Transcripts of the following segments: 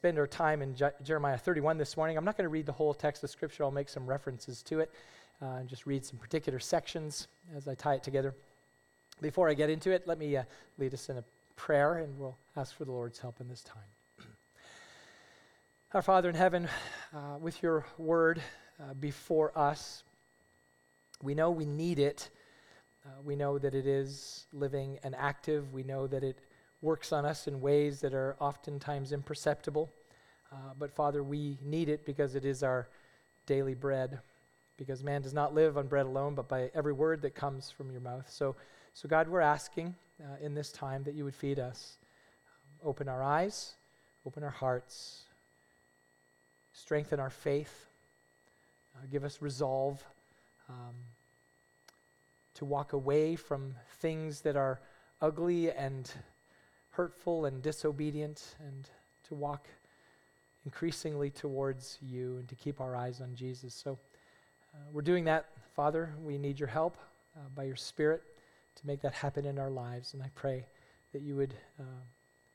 spend our time in Je- Jeremiah 31 this morning. I'm not going to read the whole text of Scripture, I'll make some references to it uh, and just read some particular sections as I tie it together. Before I get into it, let me uh, lead us in a prayer and we'll ask for the Lord's help in this time. Our Father in heaven, uh, with your word uh, before us, we know we need it. Uh, we know that it is living and active. We know that it works on us in ways that are oftentimes imperceptible. Uh, but Father, we need it because it is our daily bread. Because man does not live on bread alone, but by every word that comes from your mouth. So, so God, we're asking uh, in this time that you would feed us. Open our eyes, open our hearts, strengthen our faith, uh, give us resolve um, to walk away from things that are ugly and hurtful and disobedient, and to walk increasingly towards you and to keep our eyes on Jesus. So uh, we're doing that, Father. We need your help uh, by your Spirit to make that happen in our lives. And I pray that you would uh,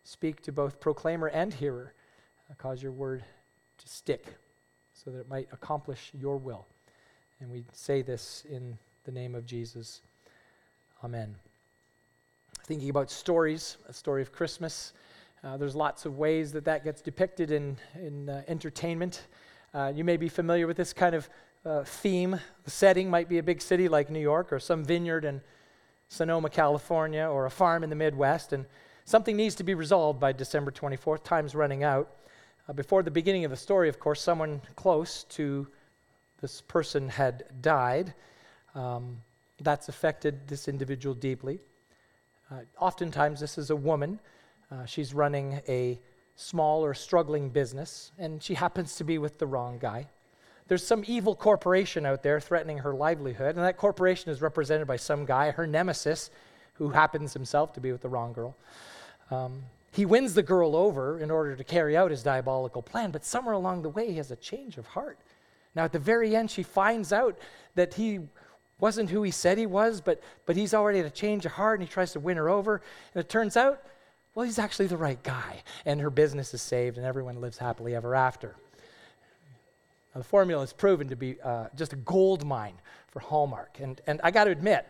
speak to both proclaimer and hearer, uh, cause your word to stick so that it might accomplish your will. And we say this in the name of Jesus. Amen thinking about stories, a story of Christmas. Uh, there's lots of ways that that gets depicted in, in uh, entertainment. Uh, you may be familiar with this kind of uh, theme. The setting might be a big city like New York or some vineyard in Sonoma, California, or a farm in the Midwest, and something needs to be resolved by December 24th. Time's running out. Uh, before the beginning of the story, of course, someone close to this person had died. Um, that's affected this individual deeply. Uh, oftentimes, this is a woman. Uh, she's running a small or struggling business, and she happens to be with the wrong guy. There's some evil corporation out there threatening her livelihood, and that corporation is represented by some guy, her nemesis, who happens himself to be with the wrong girl. Um, he wins the girl over in order to carry out his diabolical plan, but somewhere along the way, he has a change of heart. Now, at the very end, she finds out that he wasn't who he said he was, but, but he's already had a change of heart and he tries to win her over. And it turns out, well, he's actually the right guy. And her business is saved and everyone lives happily ever after. Now, the formula is proven to be uh, just a gold mine for Hallmark. And, and I got to admit,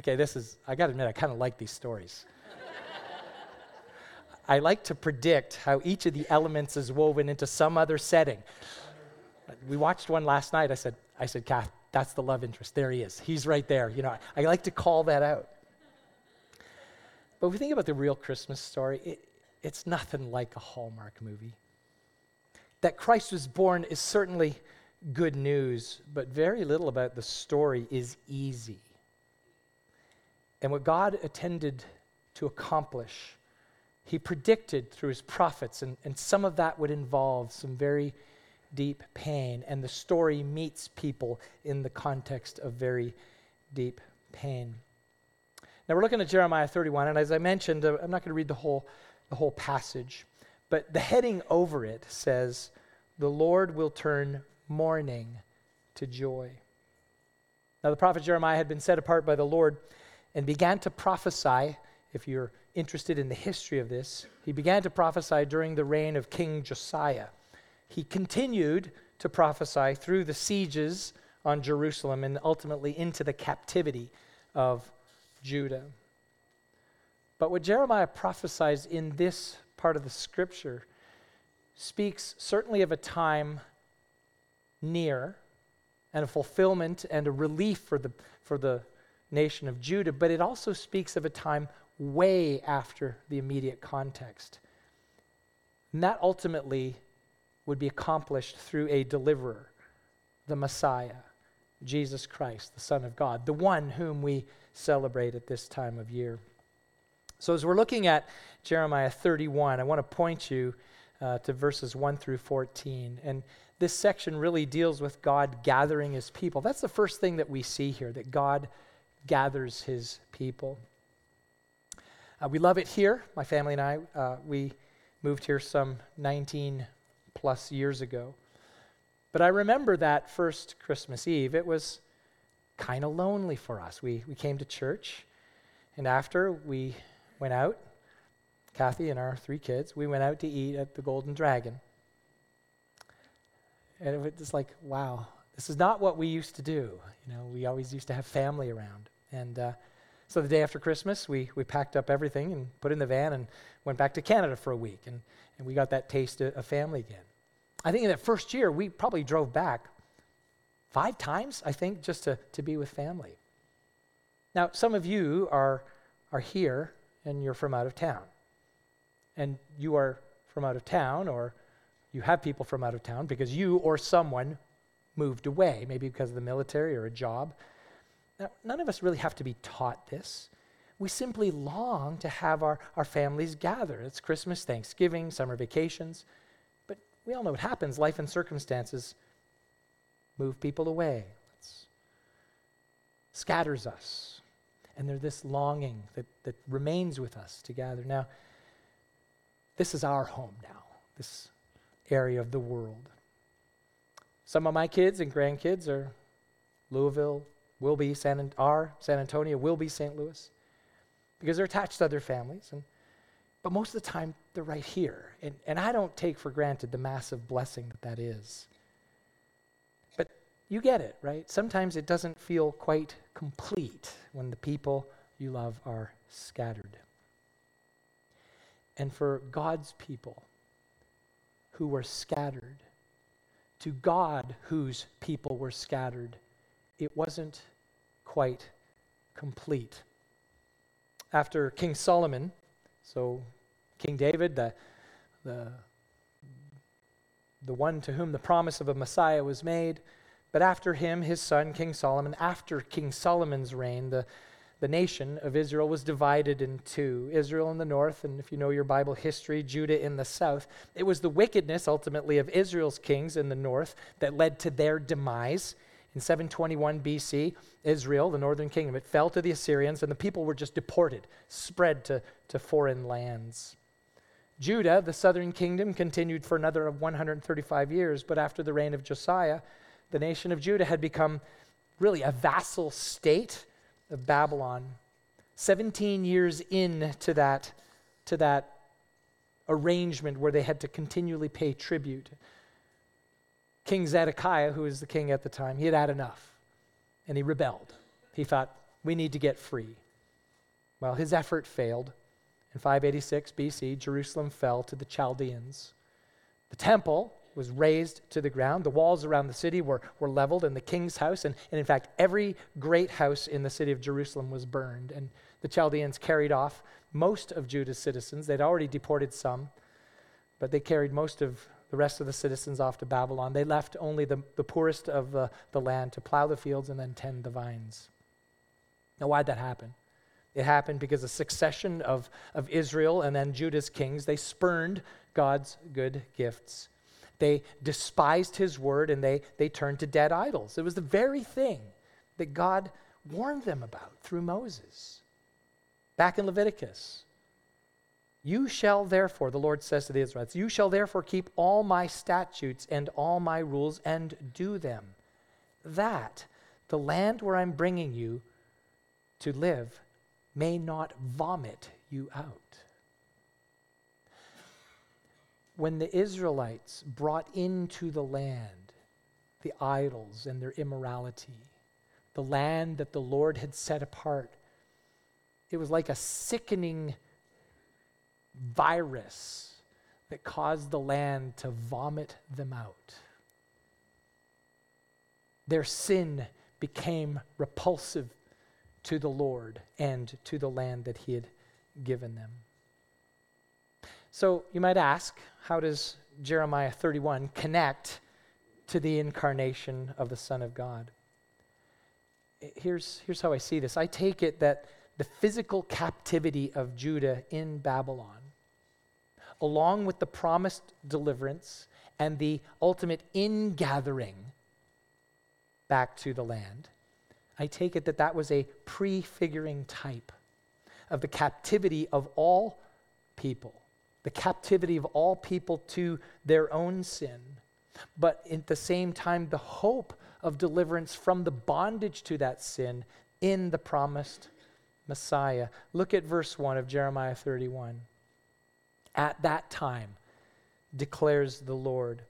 okay, this is, I got to admit, I kind of like these stories. I like to predict how each of the elements is woven into some other setting. We watched one last night. I said, I said, Kath, that's the love interest. There he is. He's right there. You know, I, I like to call that out. But if we think about the real Christmas story, it, it's nothing like a Hallmark movie. That Christ was born is certainly good news, but very little about the story is easy. And what God intended to accomplish, He predicted through His prophets, and, and some of that would involve some very deep pain, and the story meets people in the context of very deep pain. Now we're looking at Jeremiah 31, and as I mentioned, uh, I'm not going to read the whole, the whole passage, but the heading over it says, The Lord will turn mourning to joy. Now the prophet Jeremiah had been set apart by the Lord and began to prophesy. If you're interested in the history of this, he began to prophesy during the reign of King Josiah he continued to prophesy through the sieges on Jerusalem and ultimately into the captivity of Judah. But what Jeremiah prophesies in this part of the scripture speaks certainly of a time near and a fulfillment and a relief for the, for the nation of Judah, but it also speaks of a time way after the immediate context. And that ultimately would be accomplished through a deliverer, the Messiah, Jesus Christ, the Son of God, the one whom we celebrate at this time of year. So, as we're looking at Jeremiah 31, I want to point you uh, to verses 1 through 14. And this section really deals with God gathering his people. That's the first thing that we see here, that God gathers his people. Uh, we love it here. My family and I, uh, we moved here some 19 plus years ago. But I remember that first Christmas Eve. It was kind of lonely for us. We, we came to church, and after we went out, Kathy and our three kids, we went out to eat at the Golden Dragon. And it was just like, wow, this is not what we used to do. You know, we always used to have family around. And uh, so the day after Christmas, we, we packed up everything and put in the van and went back to Canada for a week. And, and we got that taste of, of family again. I think in that first year, we probably drove back five times, I think, just to, to be with family. Now, some of you are, are here and you're from out of town. And you are from out of town, or you have people from out of town because you or someone moved away, maybe because of the military or a job. Now, none of us really have to be taught this. We simply long to have our, our families gather. It's Christmas, Thanksgiving, summer vacations. We all know what happens. Life and circumstances move people away, it scatters us. And there's this longing that, that remains with us to gather. Now, this is our home now, this area of the world. Some of my kids and grandkids are Louisville, will be San, are San Antonio, will be St. Louis, because they're attached to other families. And, but most of the time, they're right here. And, and I don't take for granted the massive blessing that that is. But you get it, right? Sometimes it doesn't feel quite complete when the people you love are scattered. And for God's people who were scattered, to God whose people were scattered, it wasn't quite complete. After King Solomon, so King David, the, the, the one to whom the promise of a Messiah was made, but after him, his son, King Solomon, after King Solomon's reign, the, the nation of Israel was divided in two Israel in the north, and if you know your Bible history, Judah in the south. It was the wickedness, ultimately, of Israel's kings in the north that led to their demise. In 721 BC, Israel, the northern kingdom, it fell to the Assyrians, and the people were just deported, spread to, to foreign lands. Judah, the southern kingdom, continued for another 135 years, but after the reign of Josiah, the nation of Judah had become really a vassal state of Babylon. 17 years into that, to that arrangement where they had to continually pay tribute. King Zedekiah, who was the king at the time, he had had enough and he rebelled. He thought, we need to get free. Well, his effort failed. In 586 BC, Jerusalem fell to the Chaldeans. The temple was razed to the ground. The walls around the city were, were leveled, and the king's house, and, and in fact, every great house in the city of Jerusalem was burned. And the Chaldeans carried off most of Judah's citizens. They'd already deported some, but they carried most of the rest of the citizens off to Babylon. They left only the, the poorest of the, the land to plow the fields and then tend the vines. Now, why'd that happen? It happened because a succession of, of Israel and then Judah's kings, they spurned God's good gifts. They despised his word and they, they turned to dead idols. It was the very thing that God warned them about through Moses. Back in Leviticus, you shall therefore, the Lord says to the Israelites, you shall therefore keep all my statutes and all my rules and do them, that the land where I'm bringing you to live may not vomit you out. When the Israelites brought into the land the idols and their immorality, the land that the Lord had set apart, it was like a sickening virus that caused the land to vomit them out. Their sin became repulsive to the Lord and to the land that He had given them. So you might ask, how does Jeremiah 31 connect to the incarnation of the Son of God? Here's, here's how I see this I take it that the physical captivity of Judah in Babylon, along with the promised deliverance and the ultimate ingathering back to the land, I take it that that was a prefiguring type of the captivity of all people the captivity of all people to their own sin, but at the same time, the hope of deliverance from the bondage to that sin in the promised Messiah. Look at verse 1 of Jeremiah 31. At that time, declares the Lord,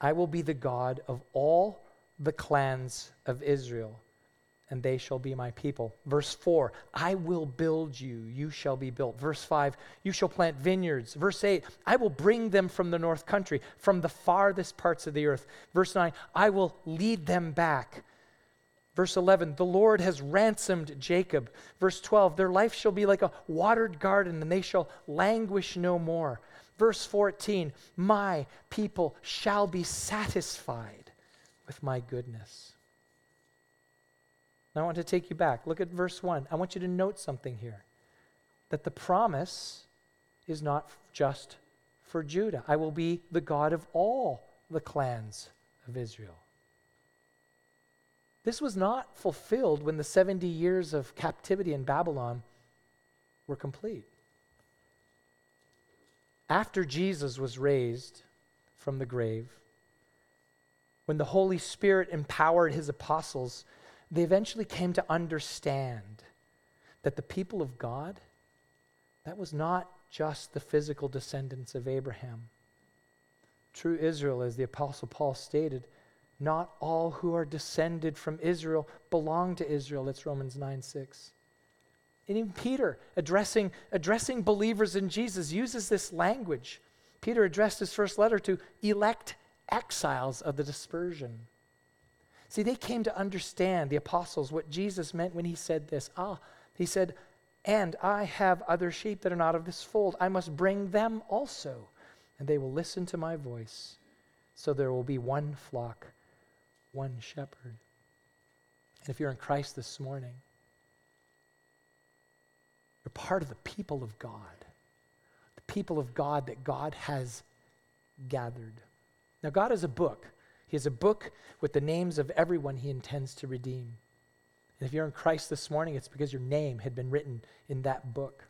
I will be the God of all the clans of Israel, and they shall be my people. Verse 4 I will build you, you shall be built. Verse 5 You shall plant vineyards. Verse 8 I will bring them from the north country, from the farthest parts of the earth. Verse 9 I will lead them back. Verse 11, the Lord has ransomed Jacob. Verse 12, their life shall be like a watered garden, and they shall languish no more. Verse 14, my people shall be satisfied with my goodness. Now I want to take you back. Look at verse 1. I want you to note something here that the promise is not just for Judah. I will be the God of all the clans of Israel. This was not fulfilled when the 70 years of captivity in Babylon were complete. After Jesus was raised from the grave, when the Holy Spirit empowered his apostles, they eventually came to understand that the people of God, that was not just the physical descendants of Abraham. True Israel, as the Apostle Paul stated, not all who are descended from Israel belong to Israel. That's Romans 9 6. And even Peter, addressing, addressing believers in Jesus, uses this language. Peter addressed his first letter to elect exiles of the dispersion. See, they came to understand, the apostles, what Jesus meant when he said this. Ah, he said, And I have other sheep that are not of this fold. I must bring them also, and they will listen to my voice. So there will be one flock one shepherd. And if you're in Christ this morning, you're part of the people of God, the people of God that God has gathered. Now, God has a book. He has a book with the names of everyone he intends to redeem. And if you're in Christ this morning, it's because your name had been written in that book.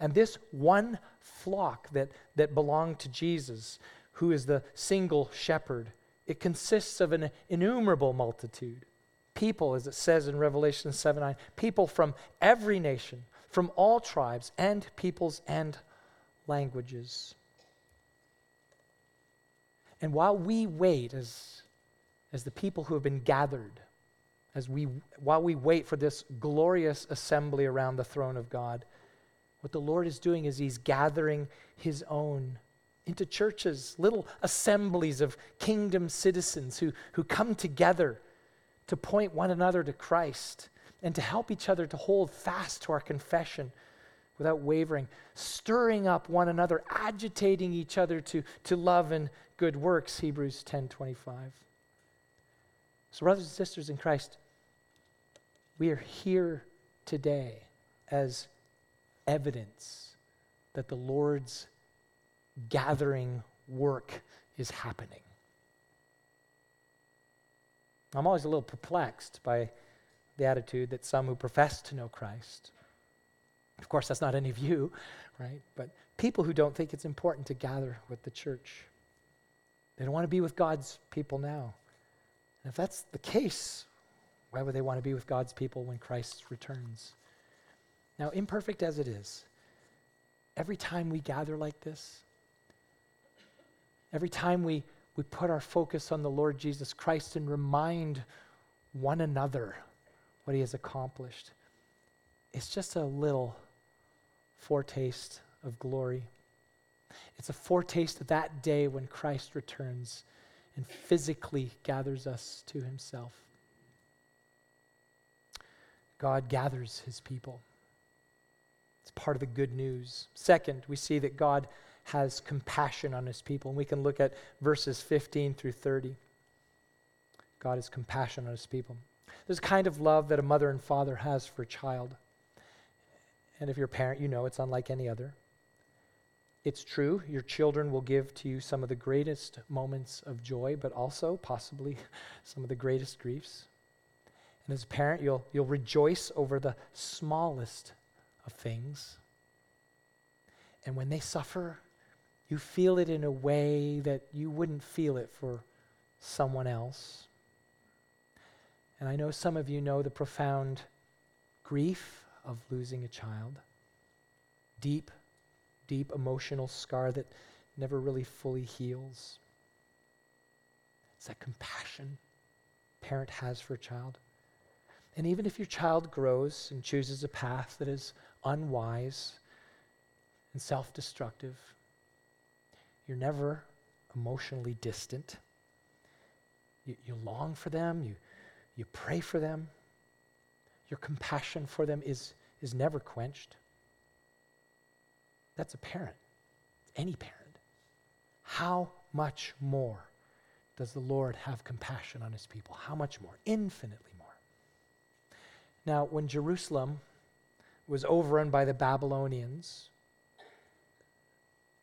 And this one flock that, that belonged to Jesus, who is the single shepherd, it consists of an innumerable multitude. People, as it says in Revelation 7 9, people from every nation, from all tribes and peoples and languages. And while we wait as, as the people who have been gathered, as we, while we wait for this glorious assembly around the throne of God, what the Lord is doing is He's gathering His own into churches, little assemblies of kingdom citizens who, who come together to point one another to Christ and to help each other to hold fast to our confession without wavering, stirring up one another, agitating each other to, to love and good works, Hebrews 10 25. So, brothers and sisters in Christ, we are here today as evidence that the Lord's gathering work is happening. I'm always a little perplexed by the attitude that some who profess to know Christ, of course, that's not any of you, right? But people who don't think it's important to gather with the church. They don't want to be with God's people now. And if that's the case, why would they want to be with God's people when Christ returns? Now, imperfect as it is, every time we gather like this, Every time we, we put our focus on the Lord Jesus Christ and remind one another what he has accomplished, it's just a little foretaste of glory. It's a foretaste of that day when Christ returns and physically gathers us to himself. God gathers his people. It's part of the good news. Second, we see that God has compassion on his people. And we can look at verses 15 through 30. God has compassion on his people. There's a kind of love that a mother and father has for a child. And if you're a parent, you know it's unlike any other. It's true, your children will give to you some of the greatest moments of joy, but also possibly some of the greatest griefs. And as a parent, you'll, you'll rejoice over the smallest of things. And when they suffer, you feel it in a way that you wouldn't feel it for someone else. And I know some of you know the profound grief of losing a child, deep, deep emotional scar that never really fully heals. It's that compassion parent has for a child. And even if your child grows and chooses a path that is unwise and self destructive, you're never emotionally distant. You, you long for them, you, you pray for them. Your compassion for them is, is never quenched. That's a parent, any parent. How much more does the Lord have compassion on his people? How much more? Infinitely more. Now, when Jerusalem was overrun by the Babylonians,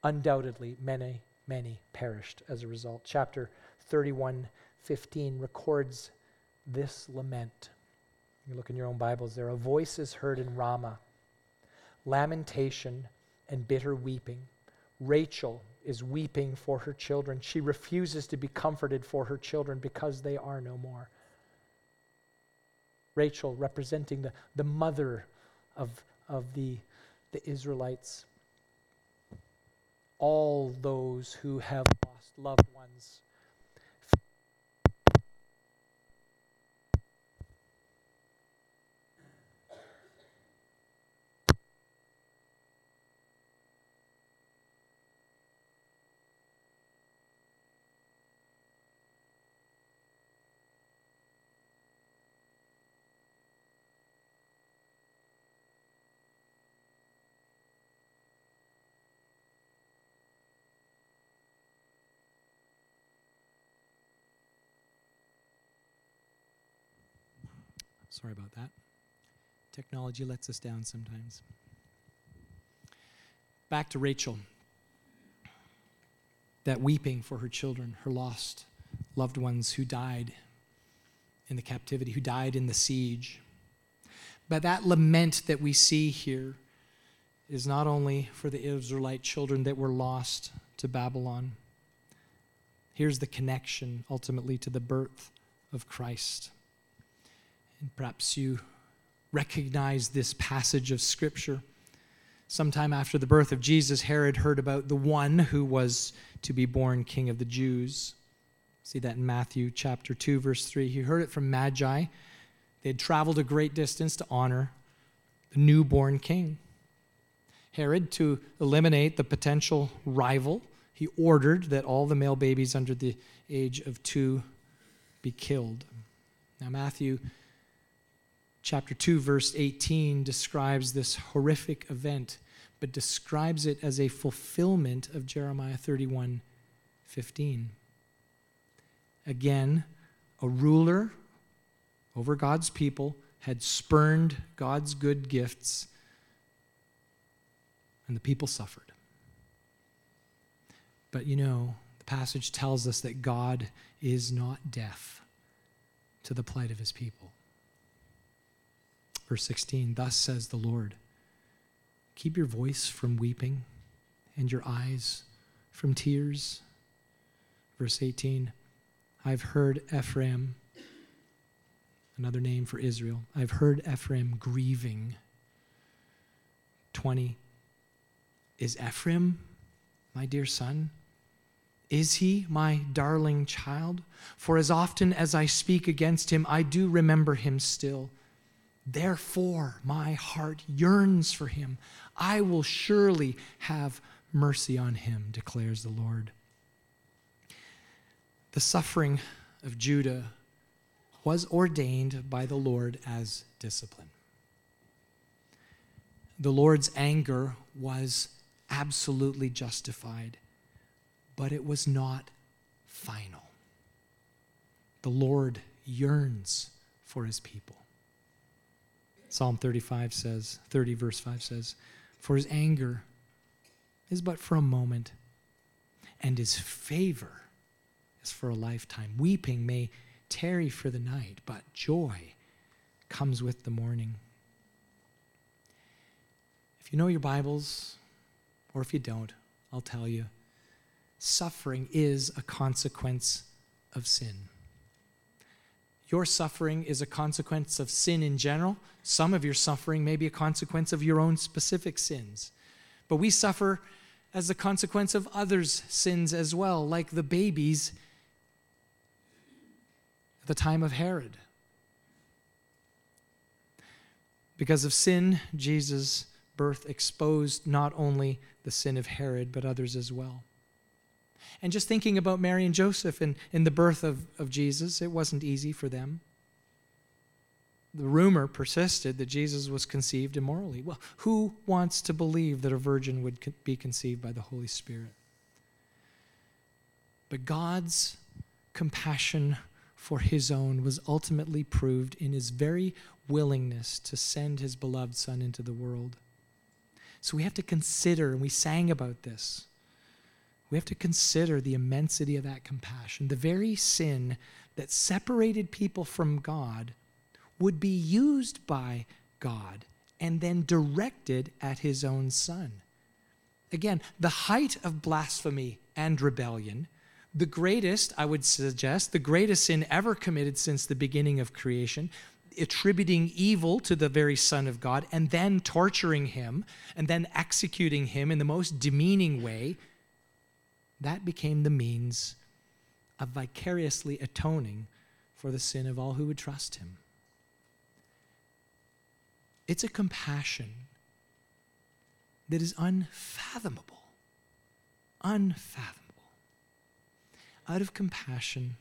undoubtedly many, many perished as a result. Chapter 31 15 records this lament. You look in your own Bibles there. A voice is heard in Ramah, lamentation and bitter weeping. Rachel is weeping for her children. She refuses to be comforted for her children because they are no more. Rachel representing the, the mother of, of the, the Israelites. All those who have lost loved ones Sorry about that. Technology lets us down sometimes. Back to Rachel. That weeping for her children, her lost loved ones who died in the captivity, who died in the siege. But that lament that we see here is not only for the Israelite children that were lost to Babylon. Here's the connection ultimately to the birth of Christ. And perhaps you recognize this passage of Scripture. Sometime after the birth of Jesus, Herod heard about the one who was to be born king of the Jews. See that in Matthew chapter 2, verse 3. He heard it from Magi. They had traveled a great distance to honor the newborn king. Herod, to eliminate the potential rival, he ordered that all the male babies under the age of two be killed. Now, Matthew chapter 2, verse 18 describes this horrific event, but describes it as a fulfillment of Jeremiah 31 15. Again, a ruler over God's people had spurned God's good gifts, and the people suffered. But you know, the passage tells us that God is not deaf to the plight of his people. Verse 16 Thus says the Lord Keep your voice from weeping and your eyes from tears. Verse 18 I've heard Ephraim, another name for Israel. I've heard Ephraim grieving. 20 Is Ephraim my dear son? Is he my darling child? For as often as I speak against him, I do remember him still. Therefore, my heart yearns for him. I will surely have mercy on him, declares the Lord. The suffering of Judah was ordained by the Lord as discipline. The Lord's anger was absolutely justified, but it was not final. The Lord yearns for his people. Psalm 35 says, 30 verse 5 says, For his anger is but for a moment, and his favor is for a lifetime. Weeping may tarry for the night, but joy comes with the morning. If you know your Bibles, or if you don't, I'll tell you suffering is a consequence of sin. Your suffering is a consequence of sin in general. Some of your suffering may be a consequence of your own specific sins. But we suffer as a consequence of others' sins as well, like the babies at the time of Herod. Because of sin, Jesus' birth exposed not only the sin of Herod, but others as well. And just thinking about Mary and Joseph and, in the birth of, of Jesus, it wasn't easy for them. The rumor persisted that Jesus was conceived immorally. Well, who wants to believe that a virgin would be conceived by the Holy Spirit? But God's compassion for his own was ultimately proved in his very willingness to send his beloved Son into the world. So we have to consider, and we sang about this, we have to consider the immensity of that compassion. The very sin that separated people from God would be used by God and then directed at his own Son. Again, the height of blasphemy and rebellion the greatest, I would suggest, the greatest sin ever committed since the beginning of creation, attributing evil to the very Son of God and then torturing him and then executing him in the most demeaning way, that became the means of vicariously atoning for the sin of all who would trust him. It's a compassion that is unfathomable. Unfathomable out of compassion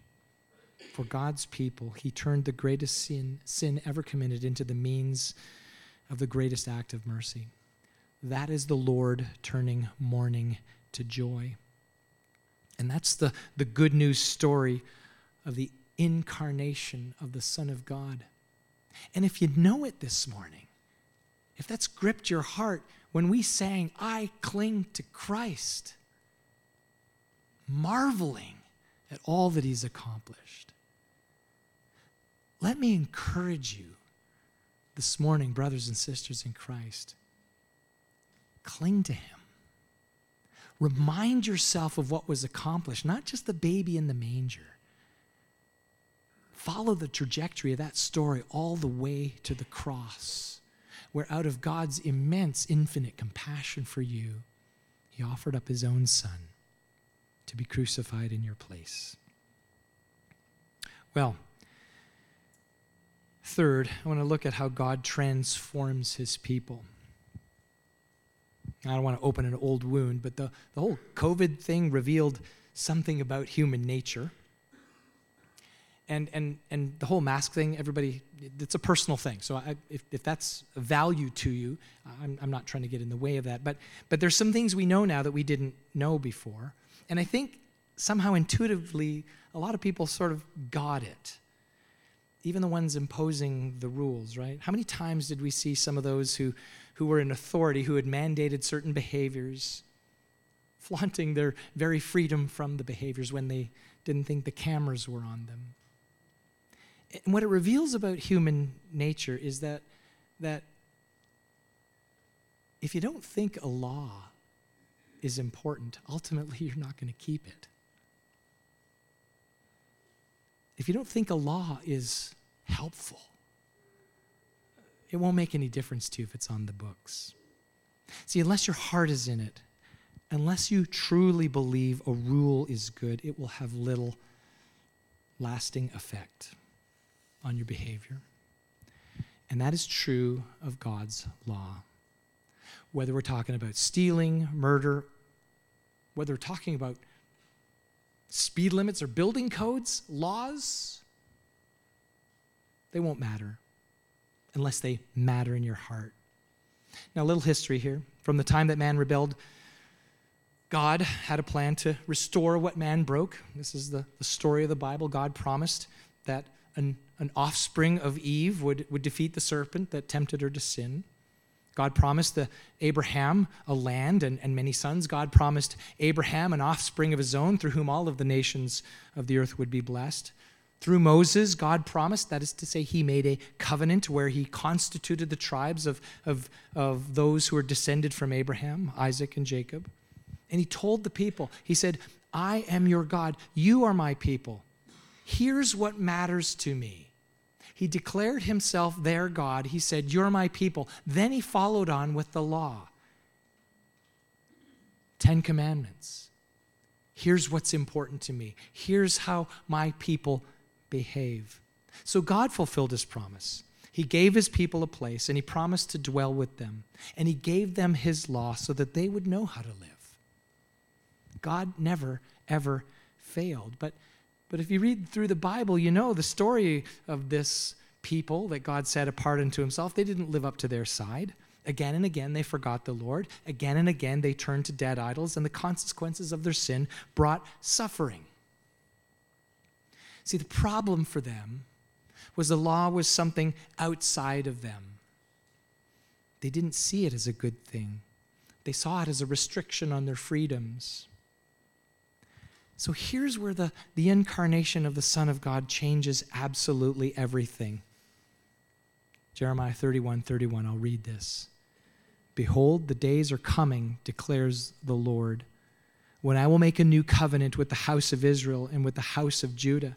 for God's people, he turned the greatest sin, sin ever committed into the means of the greatest act of mercy. That is the Lord turning mourning to joy. And that's the, the good news story of the incarnation of the Son of God. And if you know it this morning, if that's gripped your heart when we sang, I cling to Christ, marveling at all that he's accomplished. Let me encourage you this morning, brothers and sisters in Christ. Cling to him. Remind yourself of what was accomplished, not just the baby in the manger. Follow the trajectory of that story all the way to the cross, where out of God's immense, infinite compassion for you, he offered up his own son to be crucified in your place. Well, third, I want to look at how God transforms his people. I don't want to open an old wound, but the, the whole COVID thing revealed something about human nature. And, and, and the whole mask thing, everybody, it's a personal thing. So I, if, if that's a value to you, I'm, I'm not trying to get in the way of that. But, but there's some things we know now that we didn't know before. And I think somehow intuitively, a lot of people sort of got it. Even the ones imposing the rules, right? How many times did we see some of those who, who were in authority, who had mandated certain behaviors, flaunting their very freedom from the behaviors when they didn't think the cameras were on them? And what it reveals about human nature is that, that if you don't think a law is important, ultimately you're not going to keep it. If you don't think a law is helpful, it won't make any difference to you if it's on the books. See, unless your heart is in it, unless you truly believe a rule is good, it will have little lasting effect on your behavior. And that is true of God's law whether we're talking about stealing, murder, whether we're talking about speed limits or building codes, laws, they won't matter unless they matter in your heart. Now, a little history here. From the time that man rebelled, God had a plan to restore what man broke. This is the, the story of the Bible. God promised that an, an offspring of Eve would, would defeat the serpent that tempted her to sin. God promised the Abraham a land and, and many sons. God promised Abraham an offspring of his own through whom all of the nations of the earth would be blessed. Through Moses, God promised, that is to say, he made a covenant where he constituted the tribes of, of, of those who are descended from Abraham, Isaac, and Jacob. And he told the people, he said, I am your God, you are my people. Here's what matters to me. He declared himself their God. He said, You're my people. Then he followed on with the law. Ten Commandments. Here's what's important to me. Here's how my people behave. So God fulfilled his promise. He gave his people a place and he promised to dwell with them. And he gave them his law so that they would know how to live. God never, ever failed. But, but if you read through the Bible, you know the story of this people that God set apart unto himself. They didn't live up to their side. Again and again, they forgot the Lord. Again and again, they turned to dead idols, and the consequences of their sin brought suffering. See, the problem for them was the law was something outside of them. They didn't see it as a good thing, they saw it as a restriction on their freedoms. So here's where the, the incarnation of the Son of God changes absolutely everything. Jeremiah 31 31, I'll read this. Behold, the days are coming, declares the Lord, when I will make a new covenant with the house of Israel and with the house of Judah.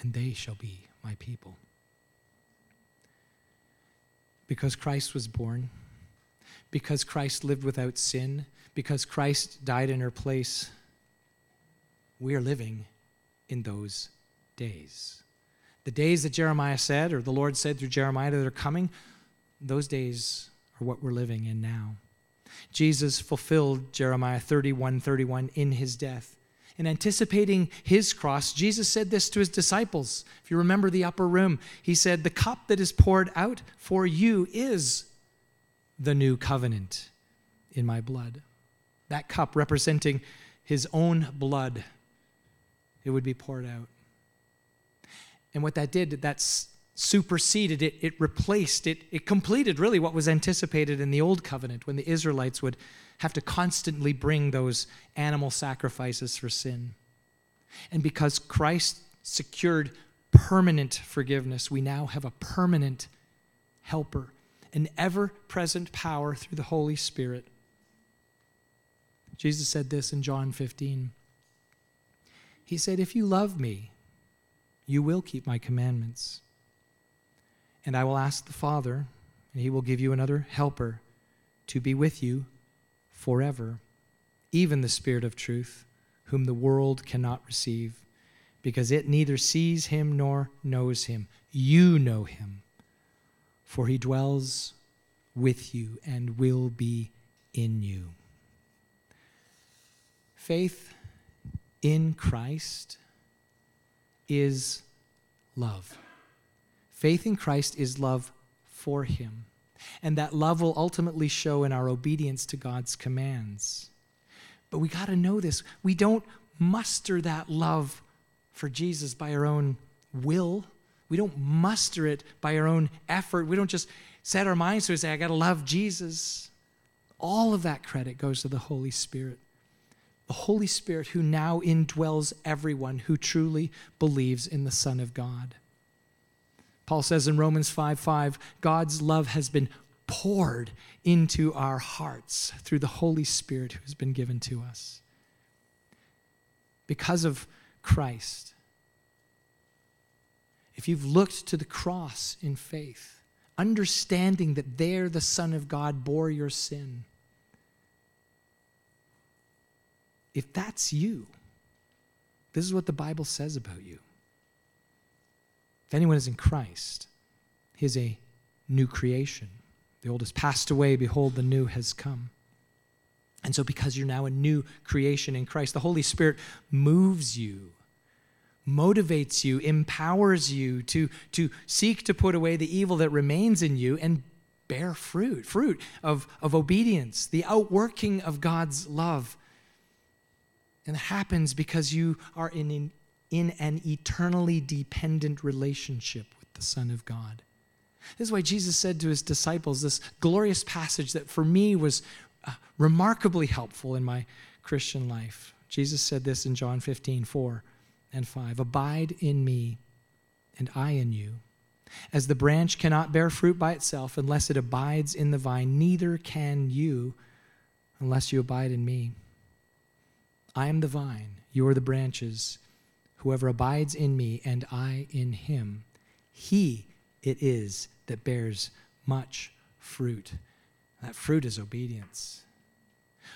and they shall be my people. Because Christ was born, because Christ lived without sin, because Christ died in our place, we are living in those days. The days that Jeremiah said, or the Lord said through Jeremiah that are coming, those days are what we're living in now. Jesus fulfilled Jeremiah 31 31 in his death. In anticipating his cross, Jesus said this to his disciples. If you remember the upper room, he said, The cup that is poured out for you is the new covenant in my blood. That cup representing his own blood, it would be poured out. And what that did, that superseded it, it replaced it, it completed really what was anticipated in the old covenant when the Israelites would have to constantly bring those animal sacrifices for sin. And because Christ secured permanent forgiveness, we now have a permanent helper, an ever present power through the Holy Spirit. Jesus said this in John 15. He said, If you love me, you will keep my commandments. And I will ask the Father, and he will give you another helper to be with you forever, even the Spirit of truth, whom the world cannot receive, because it neither sees him nor knows him. You know him, for he dwells with you and will be in you. Faith in Christ is love. Faith in Christ is love for Him. And that love will ultimately show in our obedience to God's commands. But we got to know this. We don't muster that love for Jesus by our own will. We don't muster it by our own effort. We don't just set our minds to it and say, I got to love Jesus. All of that credit goes to the Holy Spirit the Holy Spirit who now indwells everyone who truly believes in the Son of God. Paul says in Romans 5 5, God's love has been poured into our hearts through the Holy Spirit who has been given to us. Because of Christ, if you've looked to the cross in faith, understanding that there the Son of God bore your sin, If that's you, this is what the Bible says about you. If anyone is in Christ, he is a new creation. The old has passed away, behold, the new has come. And so, because you're now a new creation in Christ, the Holy Spirit moves you, motivates you, empowers you to, to seek to put away the evil that remains in you and bear fruit fruit of, of obedience, the outworking of God's love and it happens because you are in, in, in an eternally dependent relationship with the Son of God. This is why Jesus said to his disciples this glorious passage that for me was uh, remarkably helpful in my Christian life. Jesus said this in John 15, 4 and 5 Abide in me, and I in you. As the branch cannot bear fruit by itself unless it abides in the vine, neither can you unless you abide in me. I am the vine, you are the branches. Whoever abides in me and I in him, he it is that bears much fruit. That fruit is obedience.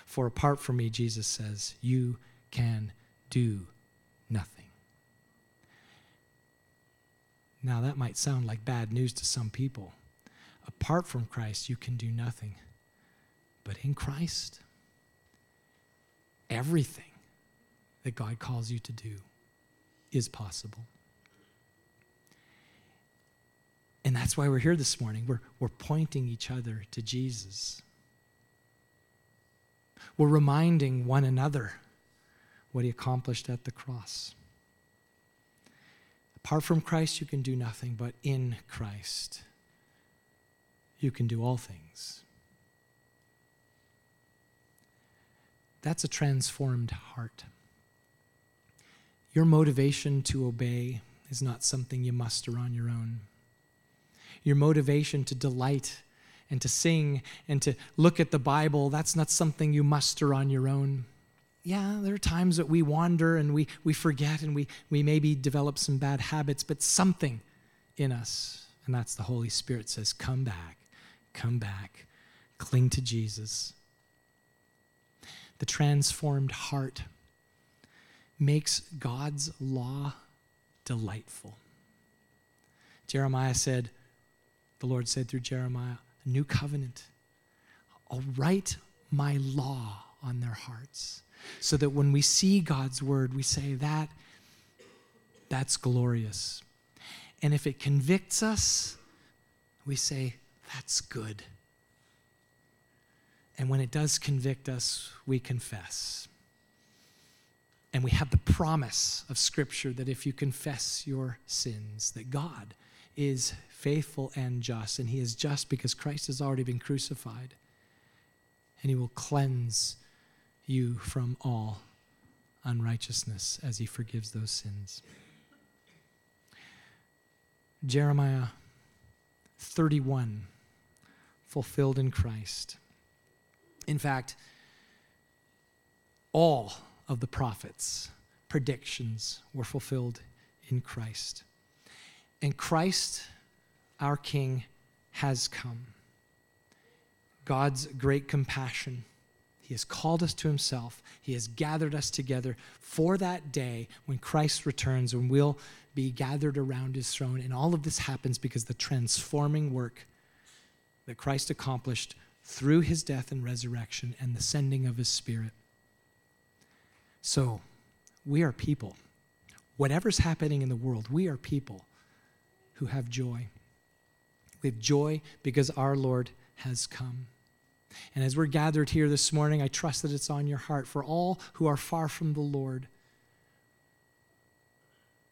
For apart from me, Jesus says, you can do nothing. Now, that might sound like bad news to some people. Apart from Christ, you can do nothing. But in Christ, everything that God calls you to do is possible. And that's why we're here this morning. We're, we're pointing each other to Jesus. We're reminding one another what he accomplished at the cross. Apart from Christ, you can do nothing, but in Christ, you can do all things. That's a transformed heart. Your motivation to obey is not something you muster on your own. Your motivation to delight and to sing and to look at the Bible, that's not something you muster on your own. Yeah, there are times that we wander and we, we forget and we, we maybe develop some bad habits, but something in us, and that's the Holy Spirit says, Come back, come back, cling to Jesus. The transformed heart makes God's law delightful. Jeremiah said, the Lord said through Jeremiah, a new covenant. I'll write my law on their hearts so that when we see God's word, we say, that, that's glorious. And if it convicts us, we say, that's good. And when it does convict us, we confess. And we have the promise of Scripture that if you confess your sins, that God is faithful and just. And He is just because Christ has already been crucified. And He will cleanse you from all unrighteousness as He forgives those sins. Jeremiah 31, fulfilled in Christ. In fact, all of the prophets' predictions were fulfilled in Christ. And Christ, our King, has come. God's great compassion. He has called us to himself. He has gathered us together for that day when Christ returns and we'll be gathered around his throne. And all of this happens because the transforming work that Christ accomplished through his death and resurrection and the sending of his Spirit. So, we are people. Whatever's happening in the world, we are people who have joy. We have joy because our Lord has come. And as we're gathered here this morning, I trust that it's on your heart for all who are far from the Lord.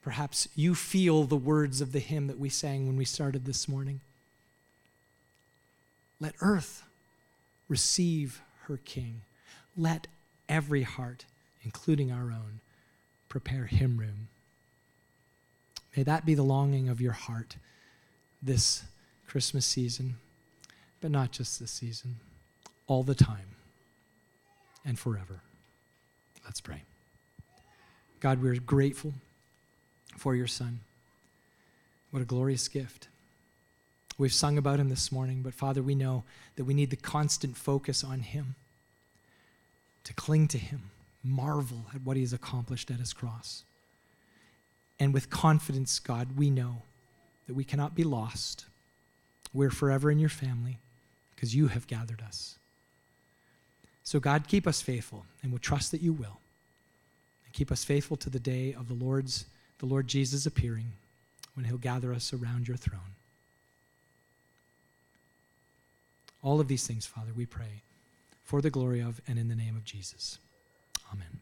Perhaps you feel the words of the hymn that we sang when we started this morning. Let earth receive her King. Let every heart, including our own, prepare him room May that be the longing of your heart this Christmas season, but not just this season, all the time and forever. Let's pray. God, we're grateful for your Son. What a glorious gift. We've sung about him this morning, but Father, we know that we need the constant focus on him, to cling to him, marvel at what he has accomplished at his cross. And with confidence, God, we know that we cannot be lost. We're forever in your family because you have gathered us. So, God, keep us faithful, and we'll trust that you will. And keep us faithful to the day of the Lord's, the Lord Jesus appearing when he'll gather us around your throne. All of these things, Father, we pray for the glory of and in the name of Jesus. Amen.